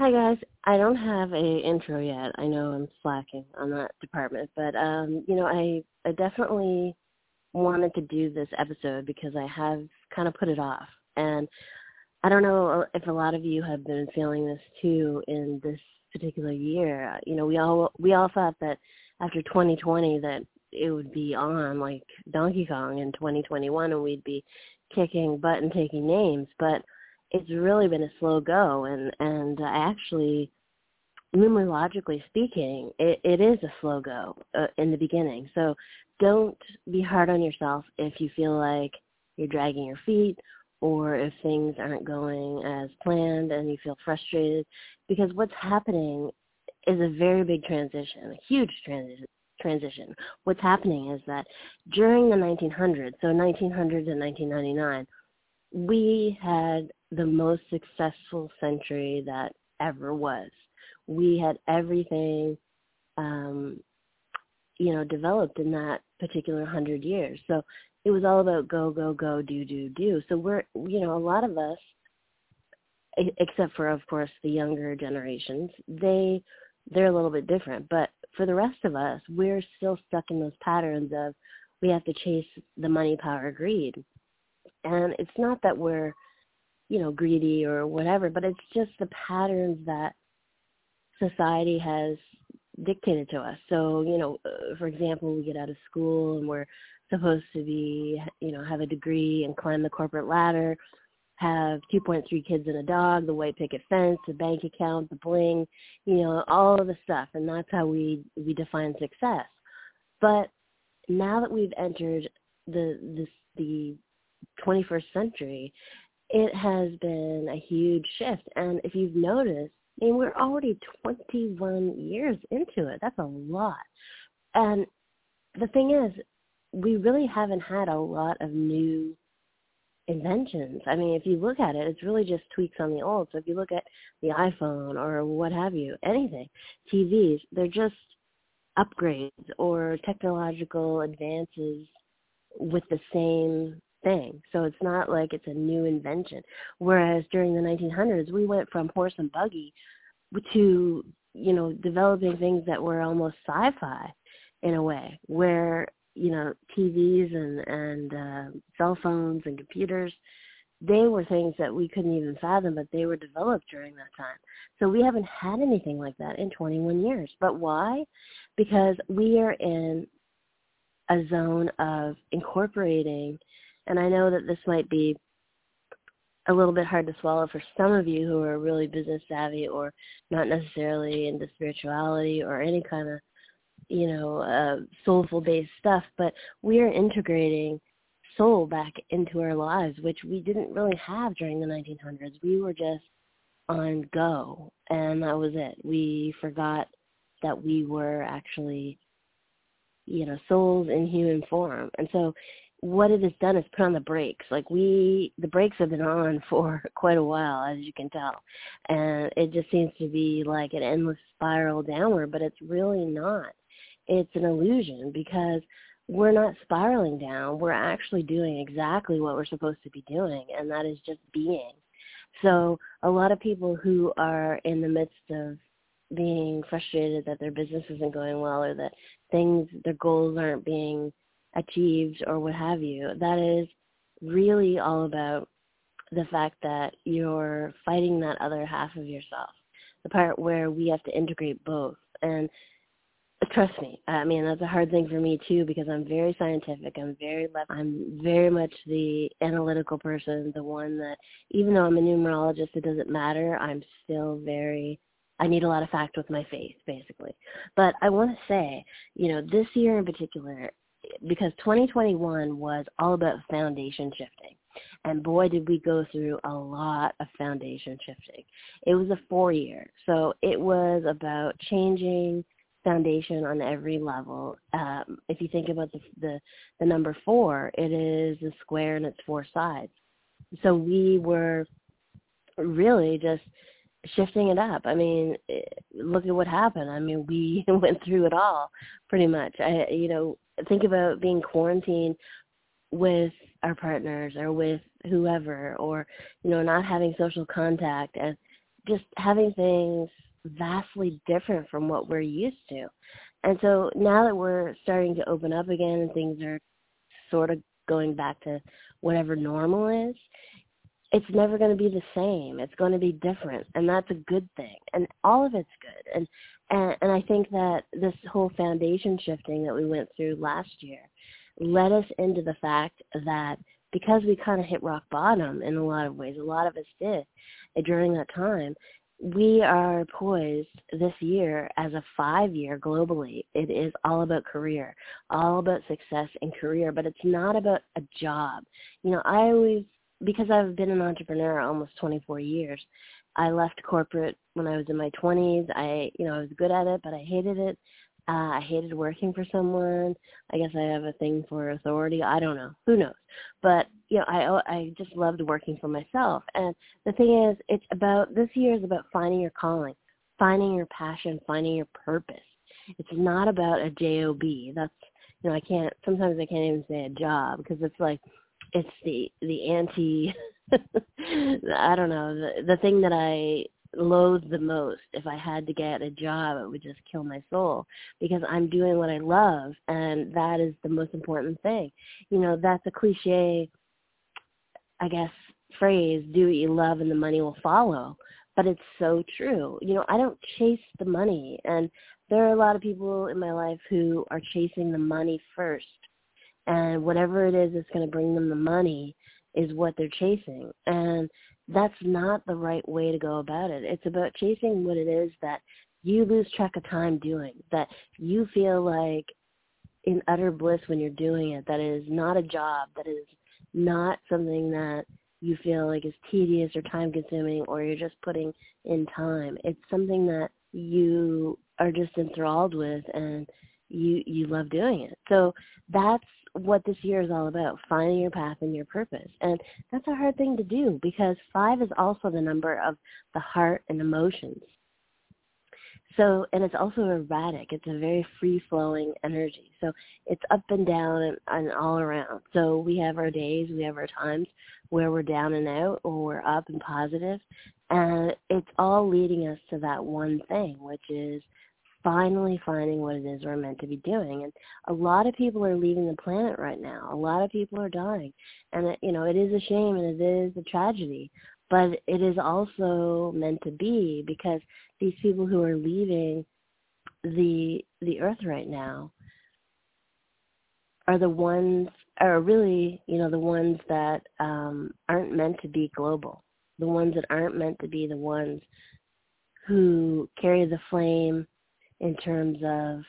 Hi guys, I don't have a intro yet. I know I'm slacking on that department, but um, you know, I I definitely wanted to do this episode because I have kind of put it off. And I don't know if a lot of you have been feeling this too in this particular year. You know, we all we all thought that after 2020 that it would be on like Donkey Kong in 2021 and we'd be kicking butt and taking names, but it's really been a slow go and and actually numerologically speaking it, it is a slow go uh, in the beginning. So don't be hard on yourself if you feel like you're dragging your feet or if things aren't going as planned and you feel frustrated because what's happening is a very big transition a huge transition transition. What's happening is that during the 1900s so 1900 to 1999 we had the most successful century that ever was. We had everything, um, you know, developed in that particular hundred years. So it was all about go, go, go, do, do, do. So we're, you know, a lot of us, except for of course the younger generations, they they're a little bit different. But for the rest of us, we're still stuck in those patterns of we have to chase the money, power, greed. And it's not that we're you know, greedy or whatever, but it's just the patterns that society has dictated to us. So, you know, uh, for example, we get out of school and we're supposed to be, you know, have a degree and climb the corporate ladder, have 2.3 kids and a dog, the white picket fence, the bank account, the bling, you know, all of the stuff, and that's how we we define success. But now that we've entered the this the 21st century it has been a huge shift. And if you've noticed, I mean, we're already 21 years into it. That's a lot. And the thing is, we really haven't had a lot of new inventions. I mean, if you look at it, it's really just tweaks on the old. So if you look at the iPhone or what have you, anything, TVs, they're just upgrades or technological advances with the same thing. So it's not like it's a new invention. Whereas during the 1900s, we went from horse and buggy to, you know, developing things that were almost sci-fi in a way, where, you know, TVs and, and uh, cell phones and computers, they were things that we couldn't even fathom, but they were developed during that time. So we haven't had anything like that in 21 years. But why? Because we are in a zone of incorporating and I know that this might be a little bit hard to swallow for some of you who are really business savvy or not necessarily into spirituality or any kind of, you know, uh, soulful based stuff, but we are integrating soul back into our lives, which we didn't really have during the 1900s. We were just on go, and that was it. We forgot that we were actually, you know, souls in human form. And so what it has done is put on the brakes. Like we, the brakes have been on for quite a while, as you can tell, and it just seems to be like an endless spiral downward. But it's really not. It's an illusion because we're not spiraling down. We're actually doing exactly what we're supposed to be doing, and that is just being. So a lot of people who are in the midst of being frustrated that their business isn't going well or that things, their goals aren't being achieved or what have you. That is really all about the fact that you're fighting that other half of yourself, the part where we have to integrate both. And trust me, I mean that's a hard thing for me too because I'm very scientific. I'm very left. I'm very much the analytical person, the one that even though I'm a numerologist, it doesn't matter. I'm still very I need a lot of fact with my faith, basically. But I want to say, you know, this year in particular, because 2021 was all about foundation shifting. And boy, did we go through a lot of foundation shifting. It was a four year. So it was about changing foundation on every level. Um, if you think about the, the, the number four, it is a square and its four sides. So we were really just shifting it up. I mean, eh, look at what happened. I mean, we went through it all pretty much. I, you know, think about being quarantined with our partners or with whoever or, you know, not having social contact and just having things vastly different from what we're used to. And so now that we're starting to open up again and things are sort of going back to whatever normal is, it's never going to be the same. It's going to be different, and that's a good thing. And all of it's good. And and and I think that this whole foundation shifting that we went through last year led us into the fact that because we kind of hit rock bottom in a lot of ways, a lot of us did during that time. We are poised this year as a five year globally. It is all about career, all about success and career, but it's not about a job. You know, I always because I've been an entrepreneur almost 24 years. I left corporate when I was in my 20s. I, you know, I was good at it, but I hated it. Uh, I hated working for someone. I guess I have a thing for authority. I don't know. Who knows? But you know, I I just loved working for myself. And the thing is, it's about this year is about finding your calling, finding your passion, finding your purpose. It's not about a job. That's you know, I can't. Sometimes I can't even say a job because it's like it's the the anti I don't know the the thing that I loathe the most if I had to get a job it would just kill my soul because I'm doing what I love and that is the most important thing. You know, that's a cliche I guess phrase, do what you love and the money will follow. But it's so true. You know, I don't chase the money and there are a lot of people in my life who are chasing the money first and whatever it is that's going to bring them the money is what they're chasing. And that's not the right way to go about it. It's about chasing what it is that you lose track of time doing that you feel like in utter bliss when you're doing it that is not a job that is not something that you feel like is tedious or time consuming or you're just putting in time. It's something that you are just enthralled with and you you love doing it. So that's what this year is all about, finding your path and your purpose. And that's a hard thing to do because five is also the number of the heart and emotions. So, and it's also erratic. It's a very free-flowing energy. So it's up and down and, and all around. So we have our days, we have our times where we're down and out or we're up and positive. And it's all leading us to that one thing, which is – finally finding what it is we're meant to be doing. And a lot of people are leaving the planet right now. A lot of people are dying. And, it, you know, it is a shame and it is a tragedy. But it is also meant to be because these people who are leaving the the earth right now are the ones are really, you know, the ones that um aren't meant to be global. The ones that aren't meant to be the ones who carry the flame in terms of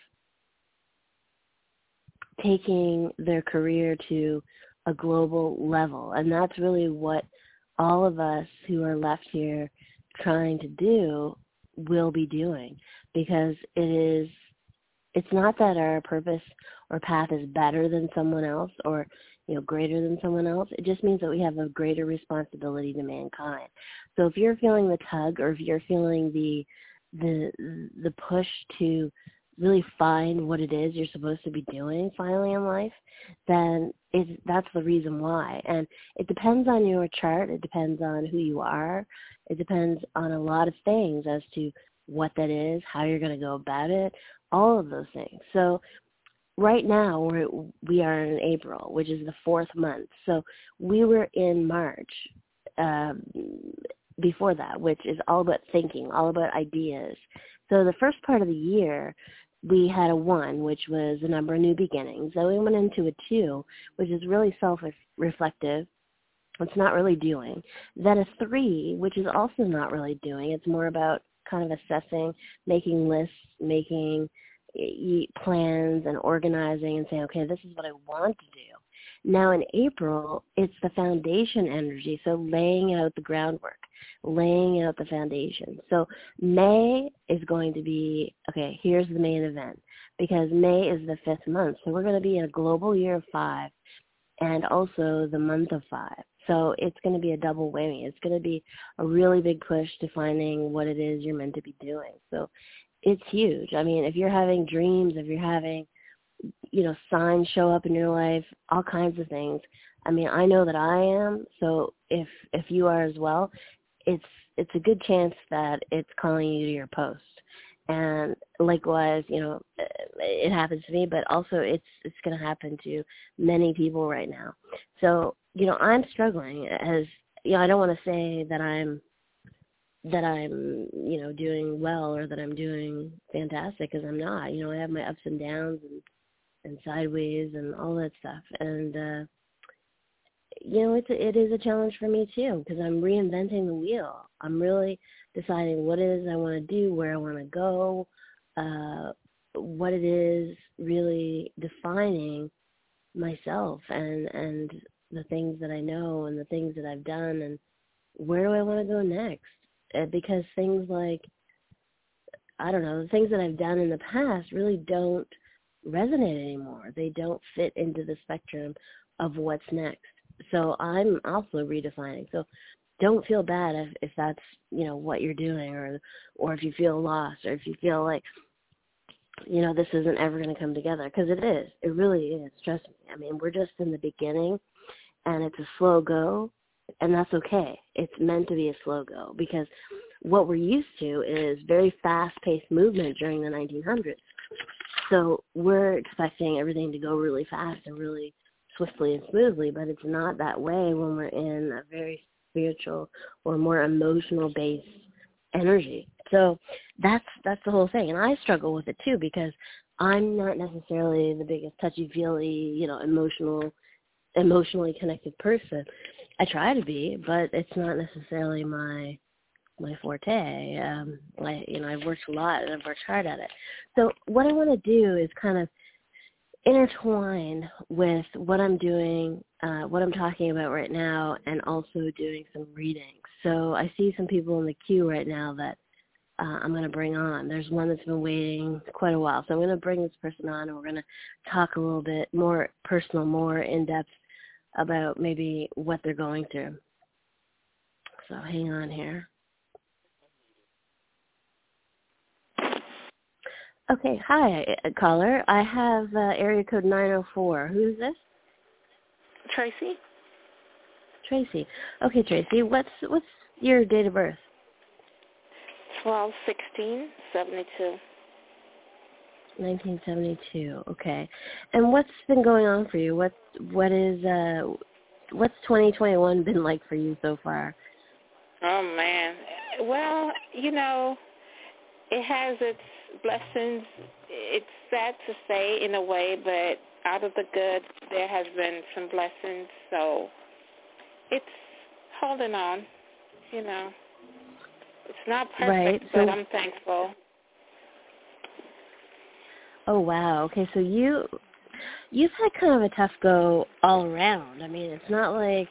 taking their career to a global level. And that's really what all of us who are left here trying to do will be doing because it is it's not that our purpose or path is better than someone else or you know greater than someone else it just means that we have a greater responsibility to mankind so if you're feeling the tug or if you're feeling the the the push to really find what it is you're supposed to be doing finally in life, then it, that's the reason why. And it depends on your chart. It depends on who you are. It depends on a lot of things as to what that is, how you're going to go about it, all of those things. So right now we're, we are in April, which is the fourth month. So we were in March. Um, before that, which is all about thinking, all about ideas. So the first part of the year, we had a one, which was the number of new beginnings. Then we went into a two, which is really self-reflective. It's not really doing. Then a three, which is also not really doing. It's more about kind of assessing, making lists, making plans and organizing and saying, okay, this is what I want to do. Now in April, it's the foundation energy, so laying out the groundwork, laying out the foundation. So May is going to be, okay, here's the main event, because May is the fifth month, so we're going to be in a global year of five and also the month of five. So it's going to be a double whammy. It's going to be a really big push to finding what it is you're meant to be doing. So it's huge. I mean, if you're having dreams, if you're having, you know, signs show up in your life, all kinds of things. I mean, I know that I am. So if if you are as well, it's it's a good chance that it's calling you to your post. And likewise, you know, it happens to me, but also it's it's going to happen to many people right now. So you know, I'm struggling as you know, I don't want to say that I'm that I'm, you know, doing well or that I'm doing fantastic because I'm not. You know, I have my ups and downs and and sideways and all that stuff. And uh you know, it's a, it is a challenge for me too because I'm reinventing the wheel. I'm really deciding what it is I want to do, where I want to go, uh what it is really defining myself and and the things that I know and the things that I've done and where do I want to go next? Uh, because things like I don't know, the things that I've done in the past really don't resonate anymore. They don't fit into the spectrum of what's next. So I'm also redefining. So don't feel bad if if that's, you know, what you're doing or or if you feel lost or if you feel like you know, this isn't ever going to come together because it is. It really is. Trust me. I mean, we're just in the beginning and it's a slow go, and that's okay. It's meant to be a slow go because what we're used to is very fast-paced movement during the 1900s. So we're expecting everything to go really fast and really swiftly and smoothly, but it's not that way when we're in a very spiritual or more emotional based energy. So that's that's the whole thing. And I struggle with it too because I'm not necessarily the biggest touchy feely, you know, emotional emotionally connected person. I try to be, but it's not necessarily my my forte. Um, I you know I've worked a lot and I've worked hard at it. So what I want to do is kind of intertwine with what I'm doing, uh, what I'm talking about right now, and also doing some readings. So I see some people in the queue right now that uh, I'm going to bring on. There's one that's been waiting quite a while, so I'm going to bring this person on, and we're going to talk a little bit more personal, more in depth about maybe what they're going through. So hang on here. Okay, hi, uh, caller. I have uh, area code 904. Who's this? Tracy. Tracy. Okay, Tracy. What's what's your date of birth? Twelve sixteen seventy two. 1972. Okay. And what's been going on for you? What what is uh what's 2021 been like for you so far? Oh man. Well, you know, it has its blessings. It's sad to say in a way, but out of the good there has been some blessings. So it's holding on, you know. It's not perfect, right. so, but I'm thankful. Oh wow. Okay, so you you've had kind of a tough go all around. I mean, it's not like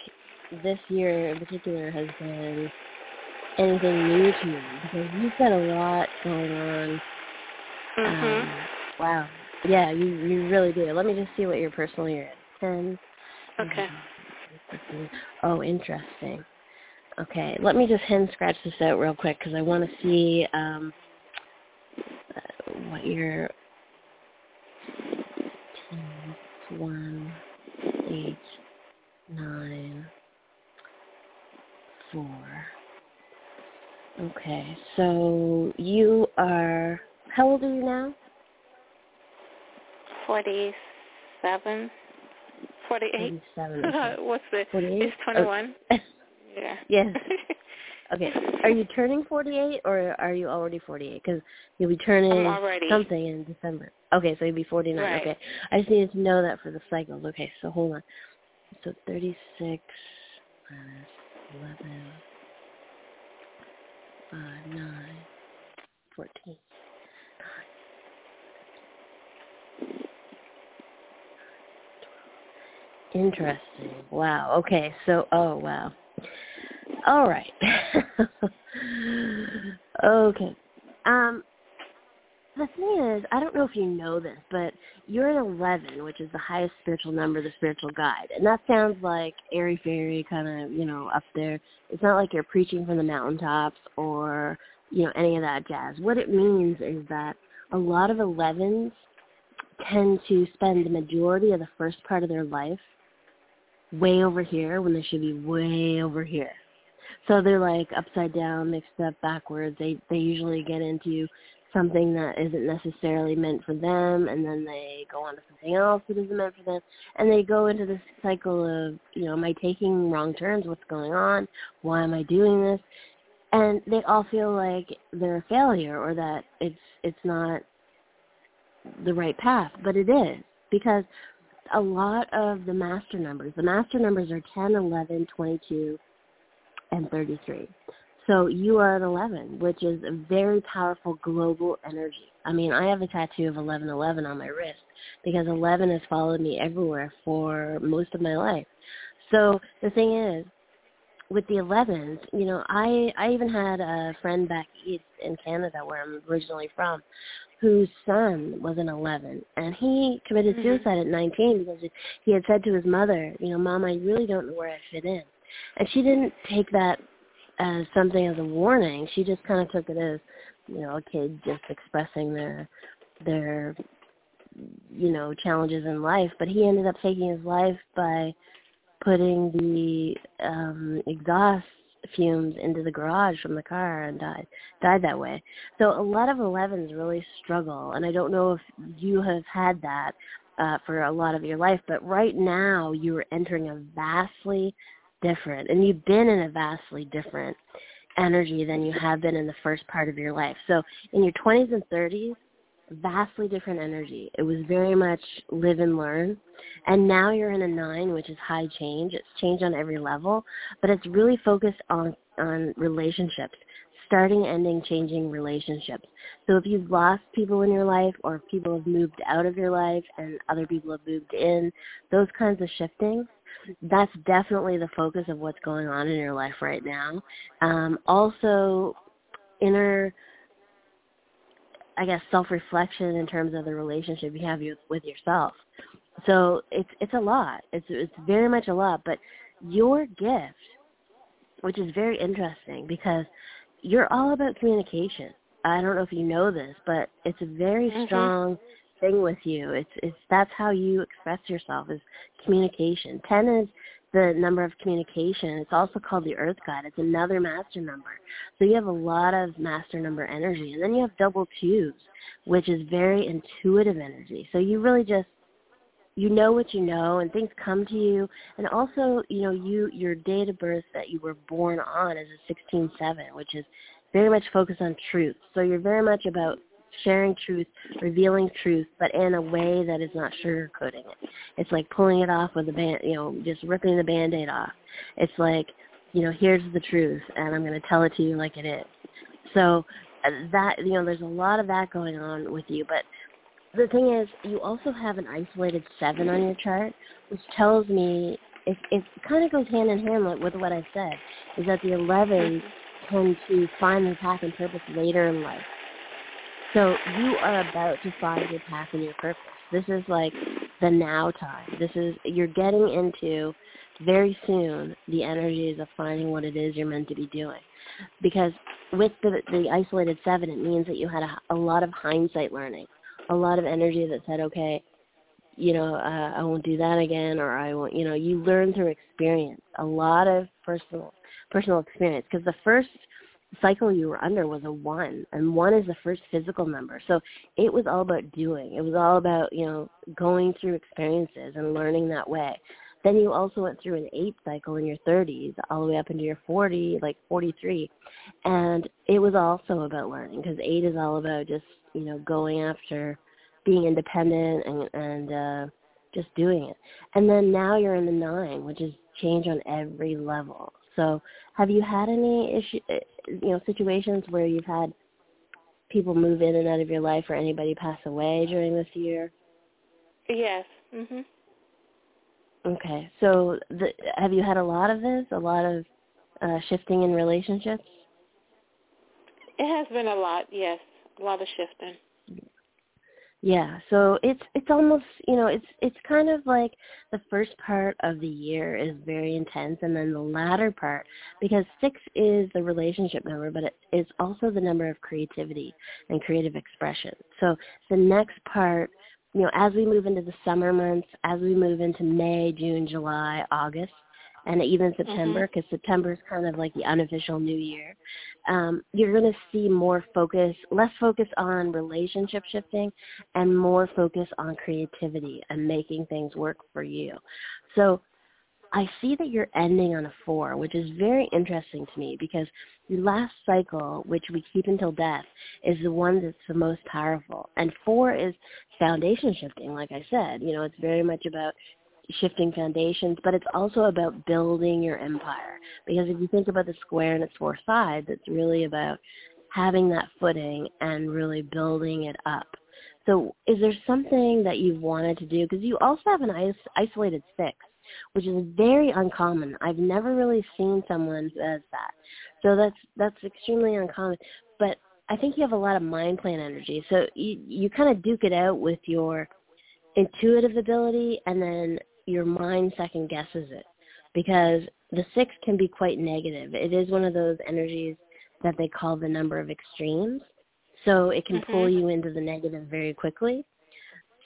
this year in particular has been anything new to you because you've got a lot going on. Mhm. Um, wow. Yeah, you you really do. Let me just see what your personal year is. Ten. Okay. Oh, interesting. Okay, let me just hand scratch this out real quick because I want to see um, what your one eight nine four. Okay, so you are how old are you now? Forty seven. Forty eight. Forty-seven. What's the? 48? It's twenty one. Oh. yeah. yes. Okay. Are you turning 48 or are you already 48? Because you'll be turning something in December. Okay, so you'll be 49. Right. Okay. I just needed to know that for the cycles. Okay, so hold on. So 36 minus 11, 5, 9, 14. Interesting. Wow. Okay. So, oh wow. All right. okay. Um, the thing is, I don't know if you know this, but you're an 11, which is the highest spiritual number, the spiritual guide. And that sounds like airy fairy kind of, you know, up there. It's not like you're preaching from the mountaintops or, you know, any of that jazz. What it means is that a lot of 11s tend to spend the majority of the first part of their life way over here when they should be way over here. So they're like upside down, mixed up, backwards. They they usually get into something that isn't necessarily meant for them and then they go on to something else that isn't meant for them. And they go into this cycle of you know am i taking wrong turns? What's going on? Why am i doing this? And they all feel like they're a failure or that it's it's not the right path but it is. Because a lot of the master numbers the master numbers are 10 11 22 and 33 so you are at 11, which is a very powerful global energy. I mean, I have a tattoo of 1111 on my wrist because 11 has followed me everywhere for most of my life. So the thing is, with the 11s, you know, I I even had a friend back east in Canada where I'm originally from, whose son was an 11, and he committed mm-hmm. suicide at 19 because he had said to his mother, you know, Mom, I really don't know where I fit in, and she didn't take that as something as a warning. She just kind of took it as, you know, a kid just expressing their their you know challenges in life. But he ended up taking his life by putting the um exhaust fumes into the garage from the car and died died that way. So a lot of 11s really struggle, and I don't know if you have had that uh, for a lot of your life, but right now you are entering a vastly different and you've been in a vastly different energy than you have been in the first part of your life. So in your 20s and 30s, vastly different energy. It was very much live and learn. And now you're in a 9, which is high change. It's change on every level, but it's really focused on on relationships. Starting, ending, changing relationships. So if you've lost people in your life or if people have moved out of your life and other people have moved in, those kinds of shifting, that's definitely the focus of what's going on in your life right now. Um, also, inner, I guess, self-reflection in terms of the relationship you have with yourself. So it's it's a lot. It's it's very much a lot. But your gift, which is very interesting because you're all about communication. I don't know if you know this, but it's a very mm-hmm. strong thing with you. It's it's that's how you express yourself is communication. Ten is the number of communication. It's also called the Earth God. It's another master number. So you have a lot of master number energy, and then you have double twos, which is very intuitive energy. So you really just you know what you know and things come to you and also you know you your date of birth that you were born on is a sixteen seven which is very much focused on truth so you're very much about sharing truth, revealing truth, but in a way that is not sugarcoating it. It's like pulling it off with a band, you know, just ripping the band-aid off. It's like, you know, here's the truth, and I'm going to tell it to you like it is. So uh, that, you know, there's a lot of that going on with you, but the thing is, you also have an isolated seven on your chart, which tells me it, it kind of goes hand in hand with what I said, is that the 11s tend to find their path and purpose later in life. So you are about to find your path and your purpose. This is like the now time. This is you're getting into very soon the energies of finding what it is you're meant to be doing. Because with the the isolated seven, it means that you had a, a lot of hindsight learning, a lot of energy that said, okay, you know, uh, I won't do that again, or I won't. You know, you learn through experience, a lot of personal personal experience. Because the first cycle you were under was a one and one is the first physical number so it was all about doing. It was all about you know going through experiences and learning that way. Then you also went through an eight cycle in your 30s all the way up into your 40 like 43 and it was also about learning because eight is all about just you know going after being independent and and uh just doing it. And then now you're in the nine which is change on every level. So have you had any issue, you know, situations where you've had people move in and out of your life or anybody pass away during this year? Yes. Mhm. Okay. So the, have you had a lot of this? A lot of uh, shifting in relationships? It has been a lot, yes. A lot of shifting. Yeah, so it's it's almost you know it's it's kind of like the first part of the year is very intense, and then the latter part because six is the relationship number, but it is also the number of creativity and creative expression. So the next part, you know, as we move into the summer months, as we move into May, June, July, August, and even September, because mm-hmm. September is kind of like the unofficial new year, um, you're going to see more focus, less focus on relationship shifting and more focus on creativity and making things work for you. So I see that you're ending on a four, which is very interesting to me because the last cycle, which we keep until death, is the one that's the most powerful. And four is foundation shifting, like I said. You know, it's very much about shifting foundations, but it's also about building your empire. Because if you think about the square and its four sides, it's really about having that footing and really building it up. So is there something that you've wanted to do? Because you also have an is- isolated six, which is very uncommon. I've never really seen someone who has that. So that's that's extremely uncommon. But I think you have a lot of mind plan energy. So you you kind of duke it out with your intuitive ability and then your mind second guesses it because the six can be quite negative. It is one of those energies that they call the number of extremes. So it can mm-hmm. pull you into the negative very quickly.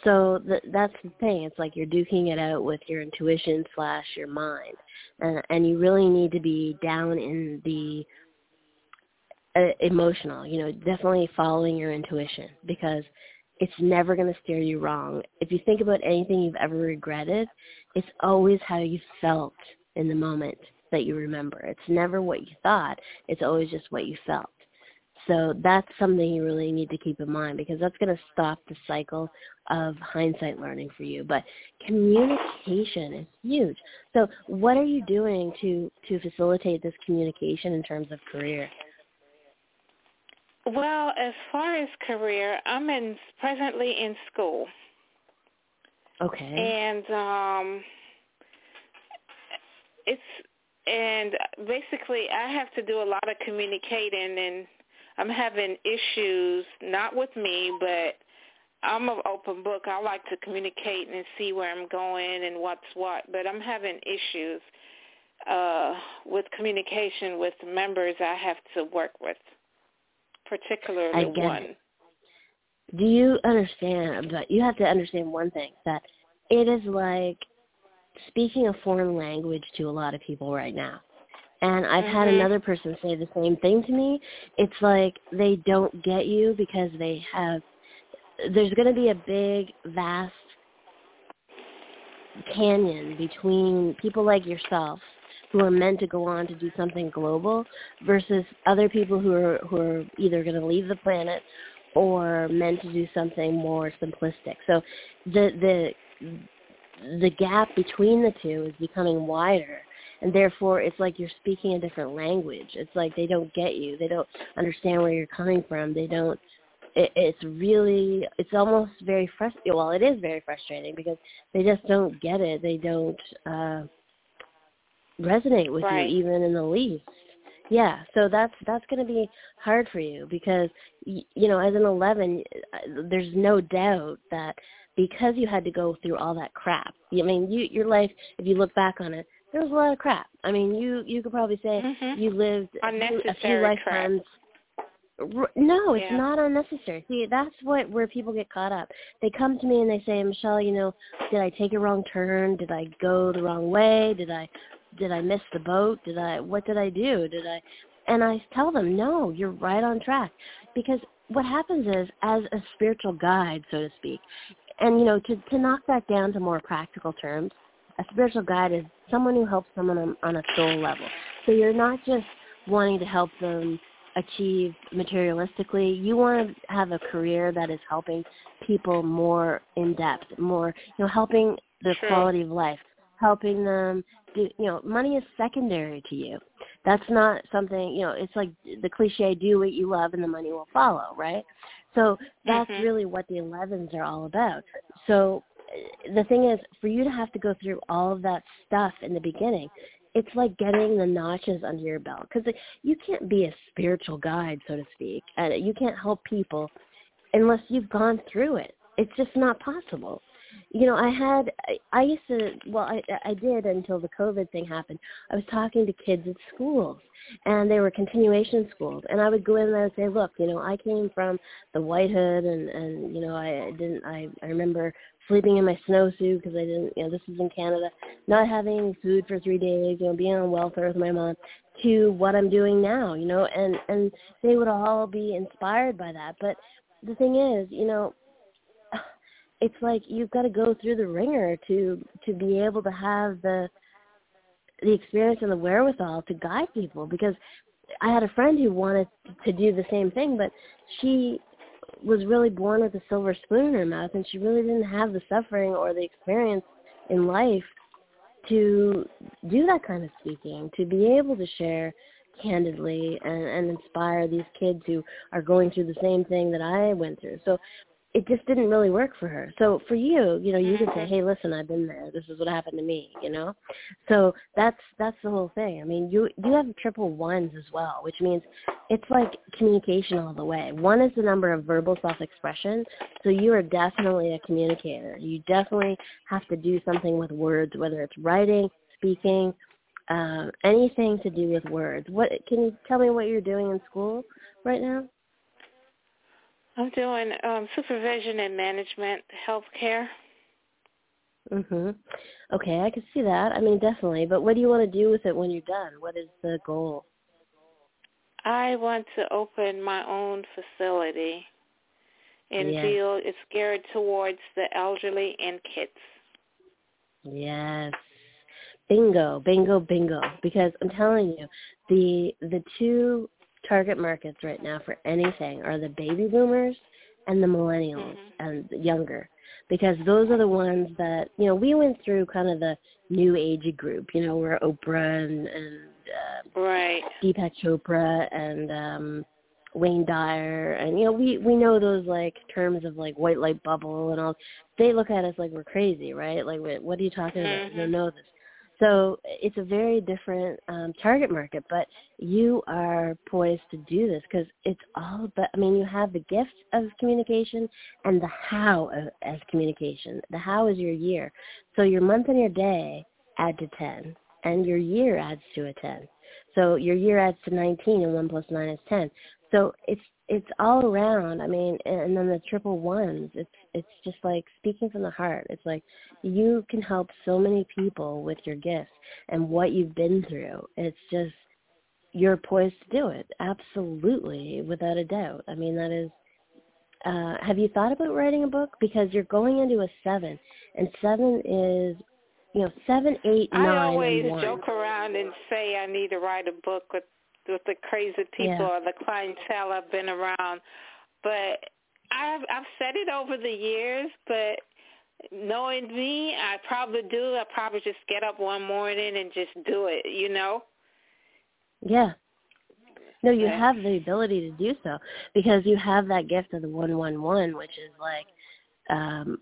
So th- that's the thing. It's like you're duking it out with your intuition slash your mind, and, and you really need to be down in the uh, emotional. You know, definitely following your intuition because it's never going to steer you wrong. If you think about anything you've ever regretted, it's always how you felt in the moment that you remember. It's never what you thought. It's always just what you felt. So that's something you really need to keep in mind because that's going to stop the cycle of hindsight learning for you. But communication is huge. So what are you doing to to facilitate this communication in terms of career? Well, as far as career, I'm in presently in school. Okay. And um it's and basically I have to do a lot of communicating and I'm having issues not with me but I'm an open book. I like to communicate and see where I'm going and what's what, but I'm having issues uh with communication with members I have to work with particularly one. It. Do you understand? But you have to understand one thing that it is like speaking a foreign language to a lot of people right now. And I've mm-hmm. had another person say the same thing to me. It's like they don't get you because they have there's going to be a big vast canyon between people like yourself who are meant to go on to do something global versus other people who are who are either going to leave the planet or meant to do something more simplistic. So the the the gap between the two is becoming wider and therefore it's like you're speaking a different language. It's like they don't get you. They don't understand where you're coming from. They don't it, it's really it's almost very frustrating. Well, it is very frustrating because they just don't get it. They don't uh resonate with right. you even in the least. Yeah, so that's that's going to be hard for you because you know, as an 11, uh, there's no doubt that because you had to go through all that crap. I mean, you your life if you look back on it, there was a lot of crap. I mean, you you could probably say mm-hmm. you lived Unnecessary a few lifetimes. No, it's yeah. not unnecessary. See, that's what where people get caught up. They come to me and they say, "Michelle, you know, did I take a wrong turn? Did I go the wrong way? Did I did I miss the boat? Did I what did I do? Did I and I tell them, "No, you're right on track." Because what happens is as a spiritual guide, so to speak, and you know, to to knock that down to more practical terms, a spiritual guide is someone who helps someone on, on a soul level. So you're not just wanting to help them achieve materialistically. You want to have a career that is helping people more in depth, more, you know, helping their True. quality of life, helping them do, you know, money is secondary to you. That's not something, you know, it's like the cliche, do what you love and the money will follow, right? So that's mm-hmm. really what the 11s are all about. So the thing is, for you to have to go through all of that stuff in the beginning, it's like getting the notches under your belt because you can't be a spiritual guide, so to speak, and you can't help people unless you've gone through it. It's just not possible. You know, I had I, I used to well, I I did until the COVID thing happened. I was talking to kids at schools and they were continuation schools and I would go in there and say, Look, you know, I came from the White Hood and and you know, I didn't I I remember sleeping in my snowsuit because I didn't, you know, this is in Canada, not having food for three days, you know, being on welfare with my mom, to what I'm doing now, you know, and and they would all be inspired by that. But the thing is, you know, it's like you've got to go through the ringer to to be able to have the the experience and the wherewithal to guide people because I had a friend who wanted to do the same thing, but she was really born with a silver spoon in her mouth and she really didn't have the suffering or the experience in life to do that kind of speaking, to be able to share candidly and, and inspire these kids who are going through the same thing that I went through. So it just didn't really work for her. So for you, you know, you can say, Mm-hmm. "Hey, listen, I've been there. This is what happened to me," you know. So that's that's the whole thing. I mean, you you have triple ones as well, which means it's like communication all the way. One is the number of verbal self-expression. So you are definitely a communicator. You definitely have to do something with words, whether it's writing, speaking, um, anything to do with words. What can you tell me what you're doing in school right now? I'm doing um, supervision and management healthcare. Mhm. Okay, I can see that. I mean, definitely. But what do you want to do with it when you're done? What is the goal? I want to open my own facility and Yes. deal it's geared towards the elderly and kids. Yes. Bingo, bingo, bingo. Because I'm telling you, the the two target markets right now for anything are the baby boomers and the millennials Mhm. and younger. Because those are the ones that you know, we went through kind of the new age group, you know, where Oprah and, and uh, Right. Deepak Chopra and um Wayne Dyer and you know we we know those like terms of like white light bubble and all they look at us like we're crazy right like what what are you talking about you don't know this so it's a very different um target market but you are poised to do this because it's all about I mean you have the gift of communication and the how of, as communication. The how is your year. So your month and your day add to 10 and your year adds to a 10 so your year adds to 19 and 1 plus 9 is 10. So it's it's all around. I mean, and then the triple ones. It's it's just like speaking from the heart. It's like you can help so many people with your gifts and what you've been through. It's just you're poised to do it. Absolutely, without a doubt. I mean, that is uh have you thought about writing a book because you're going into a 7 and 7 is you know, seven, eight, nine, I always joke around and say I need to write a book with with the crazy people Yeah. or the clientele I've been around. But I've I've said it over the years, but knowing me, I probably do. I probably just get up one morning and just do it, you know? Yeah. No, you Yeah. have the ability to do so because you have that gift of the one one one, which is like um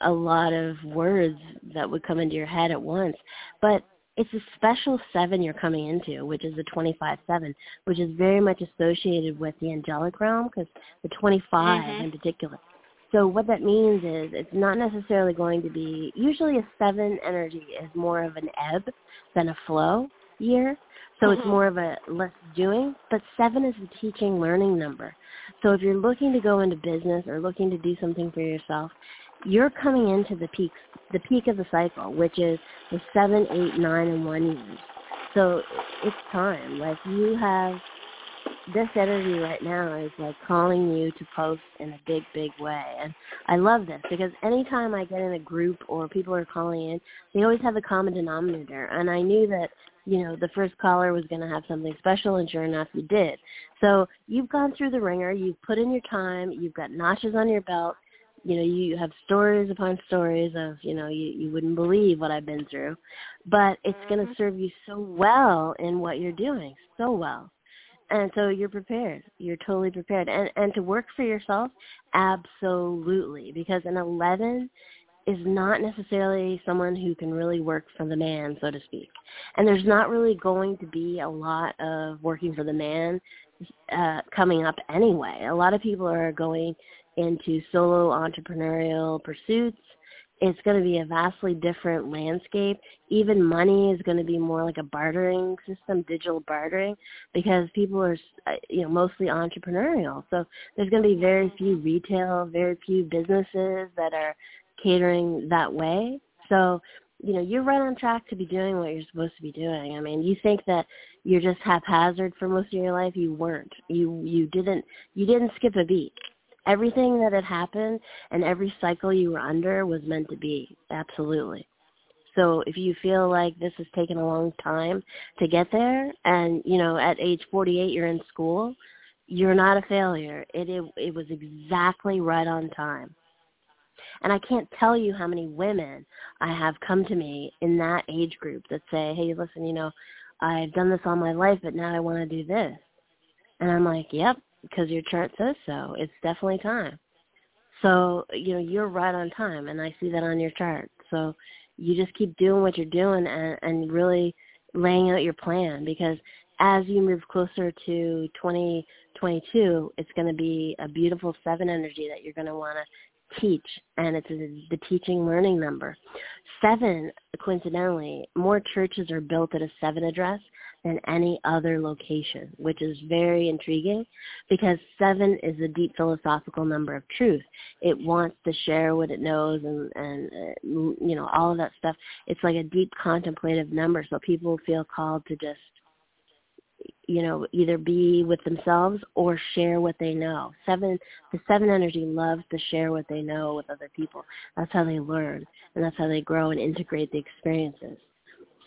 a lot of words that would come into your head at once. But it's a special seven you're coming into, which is the twenty five seven, which is very much associated with the angelic realm because the twenty five Mhm. in particular. So what that means is it's not necessarily going to be usually a seven energy is more of an ebb than a flow year. So it's Mhm. more of a less doing, but seven is a teaching learning number. So if you're looking to go into business or looking to do something for yourself, you're coming into the peak the peak of the cycle, which is the seven, eight, nine, and one years. So it's time. Like you have this energy right now is like calling you to post in a big, big way. And I love this because anytime I get in a group or people are calling in, they always have a common denominator. And I knew that, you know, the first caller was going to have something special, and sure enough, you did. So you've gone through the ringer, you've put in your time, you've got notches on your belt. You know, you have stories upon stories of, you know, you, you wouldn't believe what I've been through. But it's going to Mhm. serve you so well in what you're doing, so well and so you're prepared you're totally prepared and and to work for yourself absolutely because an 11 is not necessarily someone who can really work for the man, so to speak. And there's not really going to be a lot of working for the man uh, coming up anyway. A lot of people are going into solo entrepreneurial pursuits. It's going to be a vastly different landscape. Even money is going to be more like a bartering system, digital bartering, because people are, uh, you know, mostly entrepreneurial. So there's going to be very few retail, very few businesses that are catering that way. So, you know, you're right on track to be doing what you're supposed to be doing. I mean, you think that you're just haphazard for most of your life, you weren't. You you didn't you didn't skip a beat. Everything that had happened and every cycle you were under was meant to be. Absolutely. So if you feel like this has taken a long time to get there and, you know, at age 48 you're in school, you're not a failure. It it, it was exactly right on time. And I can't tell you how many women I have come to me in that age group that say, hey, listen, you know, I've done this all my life, but now I want to do this. And I'm like, yep, because your chart says so. It's definitely time. So, you know, you're right on time, and I see that on your chart. So you just keep doing what you're doing and, and really laying out your plan because as you move closer to 2022, it's going to be a beautiful seven energy that you're going to want to teach, and it's the teaching learning number. Seven, coincidentally, more churches are built at a seven address than any other location, which is very intriguing because seven is a deep philosophical number of truth. It wants to share what it knows and, and uh, you know, all of that stuff. It's like a deep contemplative number, so people feel called to just you know, either be with themselves or share what they know. Seven, the seven energy loves to share what they know with other people. That's how they learn, and that's how they grow and integrate the experiences.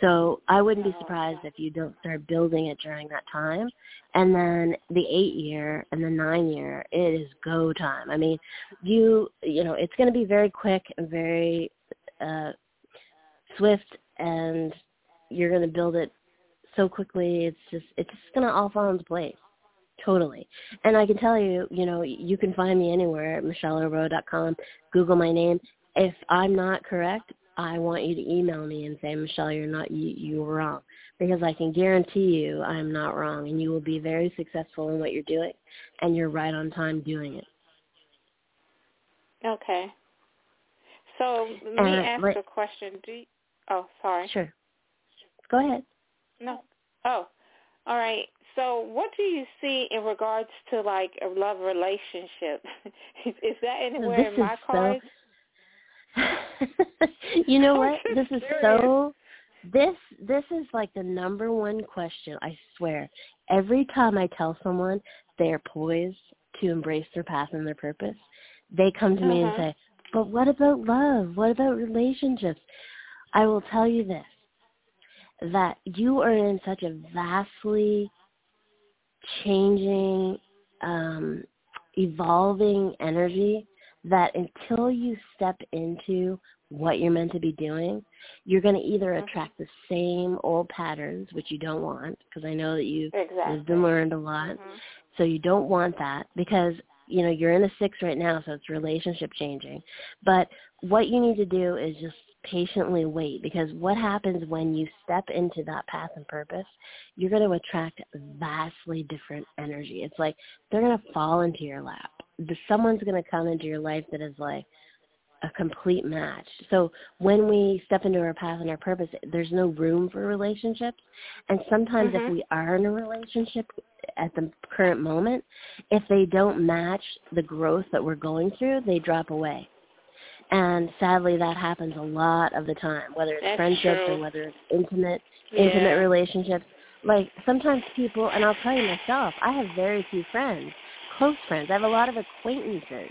So I wouldn't be surprised if you don't start building it during that time. And then the eight year and the nine year, it is go time. I mean, you, you know, it's going to be very quick and very uh, swift, and you're going to build it so quickly. It's just it's just gonna all fall into place. Totally. And I can tell you, you know, you can find me anywhere at michellearbeau.com. Google my name. If I'm not correct, I want you to email me and say, Michelle, you're not you you were wrong. Because I can guarantee you I'm not wrong and you will be very successful in what you're doing and you're right on time doing it. Okay. So let me ask a question. Do you, oh sorry. Sure. Go ahead. No. Oh, all right. So, what do you see in regards to like a love relationship? is, is that anywhere this in my cards? So... you know what? This is so. This this is like the number one question. I swear. Every time I tell someone they are poised to embrace their path and their purpose, they come to uh-huh. me and uh-huh. say, "But what about love? What about relationships?" I will tell you this that you are in such a vastly changing, um, evolving energy that until you step into what you're meant to be doing, you're going to either attract the same old patterns, which you don't want, because I know that you've exactly. lived and learned a lot. Mm-hmm. So you don't want that because you know you're in a six right now, so it's relationship changing. But what you need to do is just patiently wait because what happens when you step into that path and purpose, you're going to attract vastly different energy. It's like they're going to fall into your lap. Someone's going to come into your life that is like a complete match. So when we step into our path and our purpose, there's no room for relationships. And sometimes mm-hmm. if we are in a relationship at the current moment, if they don't match the growth that we're going through, they drop away. And sadly, that happens a lot of the time, whether it's That's friendships true. or whether it's intimate, yeah. intimate relationships. Like sometimes people, and I'll tell you myself, I have very few friends, close friends. I have a lot of acquaintances,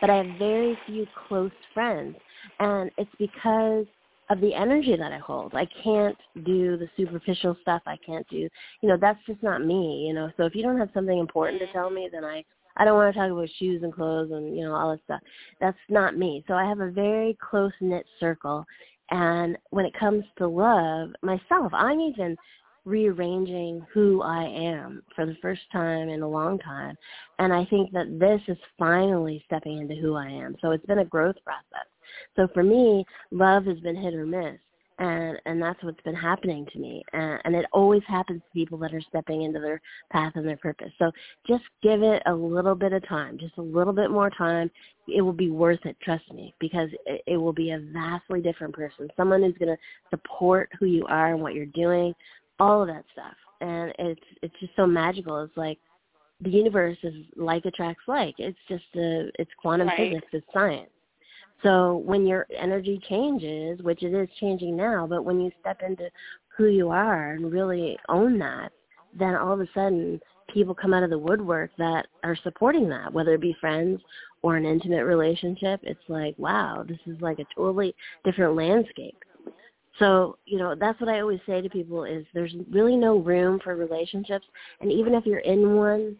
but I have very few close friends, and it's because of the energy that I hold. I can't do the superficial stuff. I can't do, you know, that's just not me, you know. So if you don't have something important to mm-hmm. tell me, then I I don't want to talk about shoes and clothes and you know all that stuff. That's not me. So I have a very close knit circle, and when it comes to love, myself, I'm even rearranging who I am for the first time in a long time, and I think that this is finally stepping into who I am. So it's been a growth process. So for me, love has been hit or miss. And and that's what's been happening to me. And, and it always happens to people that are stepping into their path and their purpose. So just give it a little bit of time just a little bit more time. It will be worth it trust me because it, it will be a vastly different person. Someone who's going to support who you are and what you're doing all of that stuff and it's it's just so magical it's like the universe is like attracts like it's just a it's quantum right. physics it's science so when your energy changes, which it is changing now, but when you step into who you are and really own that, then all of a sudden people come out of the woodwork that are supporting that, whether it be friends or an intimate relationship. It's like, wow, this is like a totally different landscape. So, you know, that's what I always say to people is there's really no room for relationships. And even if you're in one,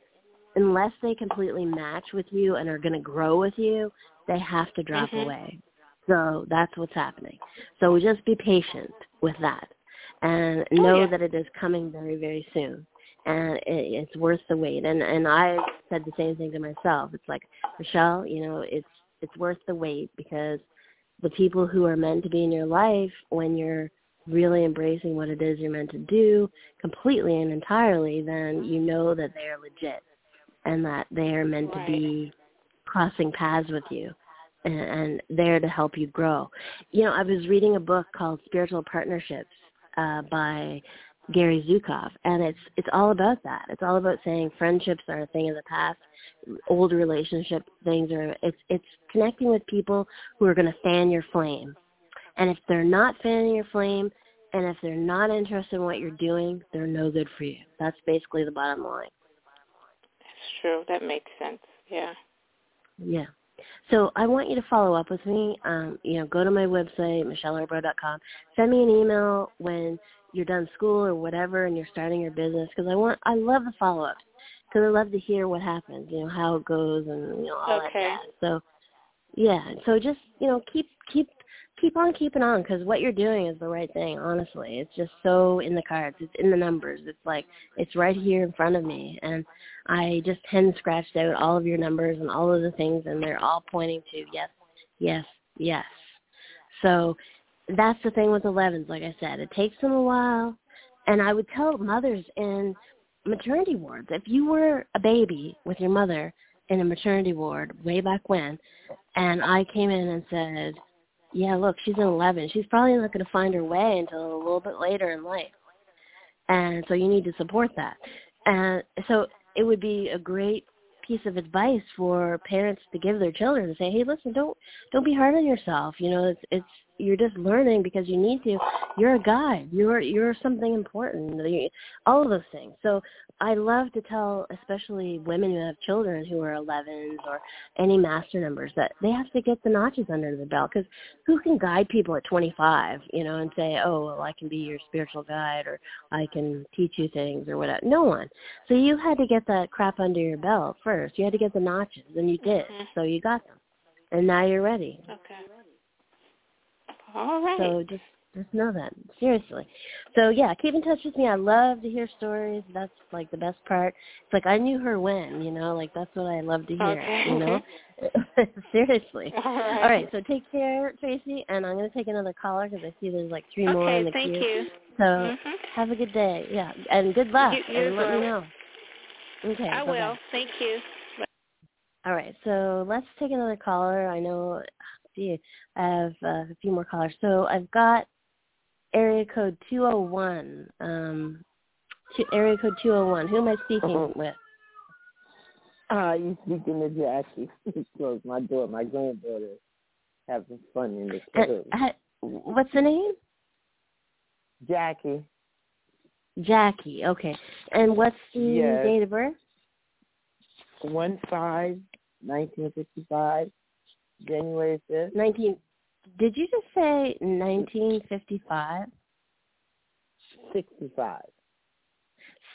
unless they completely match with you and are going to grow with you, they have to drop mm-hmm. away. So that's what's happening. So just be patient with that and oh, know yeah. that it is coming very, very soon. And it, it's worth the wait. And and I said the same thing to myself. It's like, Michelle, you know, it's it's worth the wait because the people who are meant to be in your life when you're really embracing what it is you're meant to do completely and entirely, then you know that they are legit and that they are meant to be crossing paths with you and, and there to help you grow. You know, I was reading a book called Spiritual Partnerships uh, by Gary Zukav, and it's it's all about that. It's all about saying friendships are a thing of the past, old relationship things are. It's it's connecting with people who are going to fan your flame, and if they're not fanning your flame, and if they're not interested in what you're doing, they're no good for you. That's basically the bottom line. That's true. That makes sense. Yeah. Yeah. So I want you to follow up with me. Um, you know, go to my website, michellearbeau.com. Send me an email when you're done school or whatever and you're starting your business because I want, I love the follow-ups because I love to hear what happens, you know, how it goes and, you know, all okay. that. So, yeah. So just, you know, keep, keep keep on keeping on because what you're doing is the right thing. Honestly, it's just so in the cards. It's in the numbers. It's like it's right here in front of me, and I just hand scratched out all of your numbers and all of the things, and they're all pointing to yes, yes, yes. So that's the thing with 11s. Like I said, it takes them a while, and I would tell mothers in maternity wards if you were a baby with your mother in a maternity ward way back when, and I came in and said yeah, look, she's an 11. She's probably not going to find her way until a little bit later in life. And so you need to support that. And so it would be a great piece of advice for parents to give their children to say, "Hey, listen, don't don't be hard on yourself. You know, it's it's you're just learning because you need to. You're a guide. You're you're something important. All of those things. So I love to tell, especially women who have children who are 11s or any master numbers, that they have to get the notches under the belt. Because who can guide people at 25, you know, and say, oh, well, I can be your spiritual guide or I can teach you things or whatever. No one. So you had to get that crap under your belt first. You had to get the notches, and you did. Mm-hmm. So you got them, and now you're ready. Okay. All right. So just just know that seriously. So yeah, keep in touch with me. I love to hear stories. That's like the best part. It's like I knew her when, you know, like that's what I love to hear. Okay. You know, seriously. All right. All right. So take care, Tracy, and I'm gonna take another caller because I see there's like three more in the thank queue. you. So Mhm. have a good day. Yeah, and good luck. You- you and let me know. Okay. I bye-bye. will. Thank you. All right, so let's take another caller. I know, see, I have uh, a few more callers. So I've got area code 201. Um, two, area code 201. Who am I speaking Uh-huh. with? Uh, you speaking to Jackie. Close my door. My granddaughter having fun in the crib. uh, what's the name? Jackie. Jackie. Okay. And what's the Yes. date of birth? One five nineteen fifty five, January fifth. 19. Did you just say 1955? Sixty five.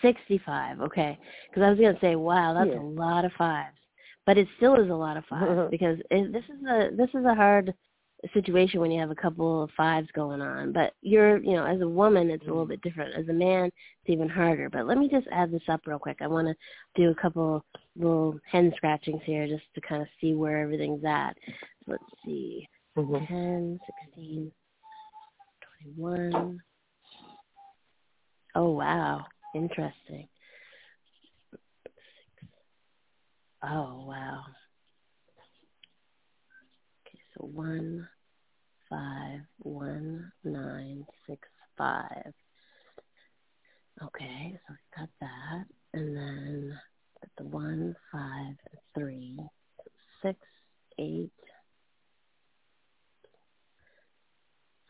65. Okay. Because I was going to say, wow, that's Yeah. a lot of fives. But it still is a lot of fives because it, this is a this is a hard situation when you have a couple of fives going on. But you're, you know, as a woman, it's a little bit different. As a man, it's even harder. But let me just add this up real quick. I want to do a couple little hen scratchings here just to kind of see where everything's at. Let's see. Mm-hmm. 10, 16, 21. Oh, wow. Interesting. Oh, wow. One, five, one, nine, six, five. Okay, so we got that. And then the one, five, three, six, eight,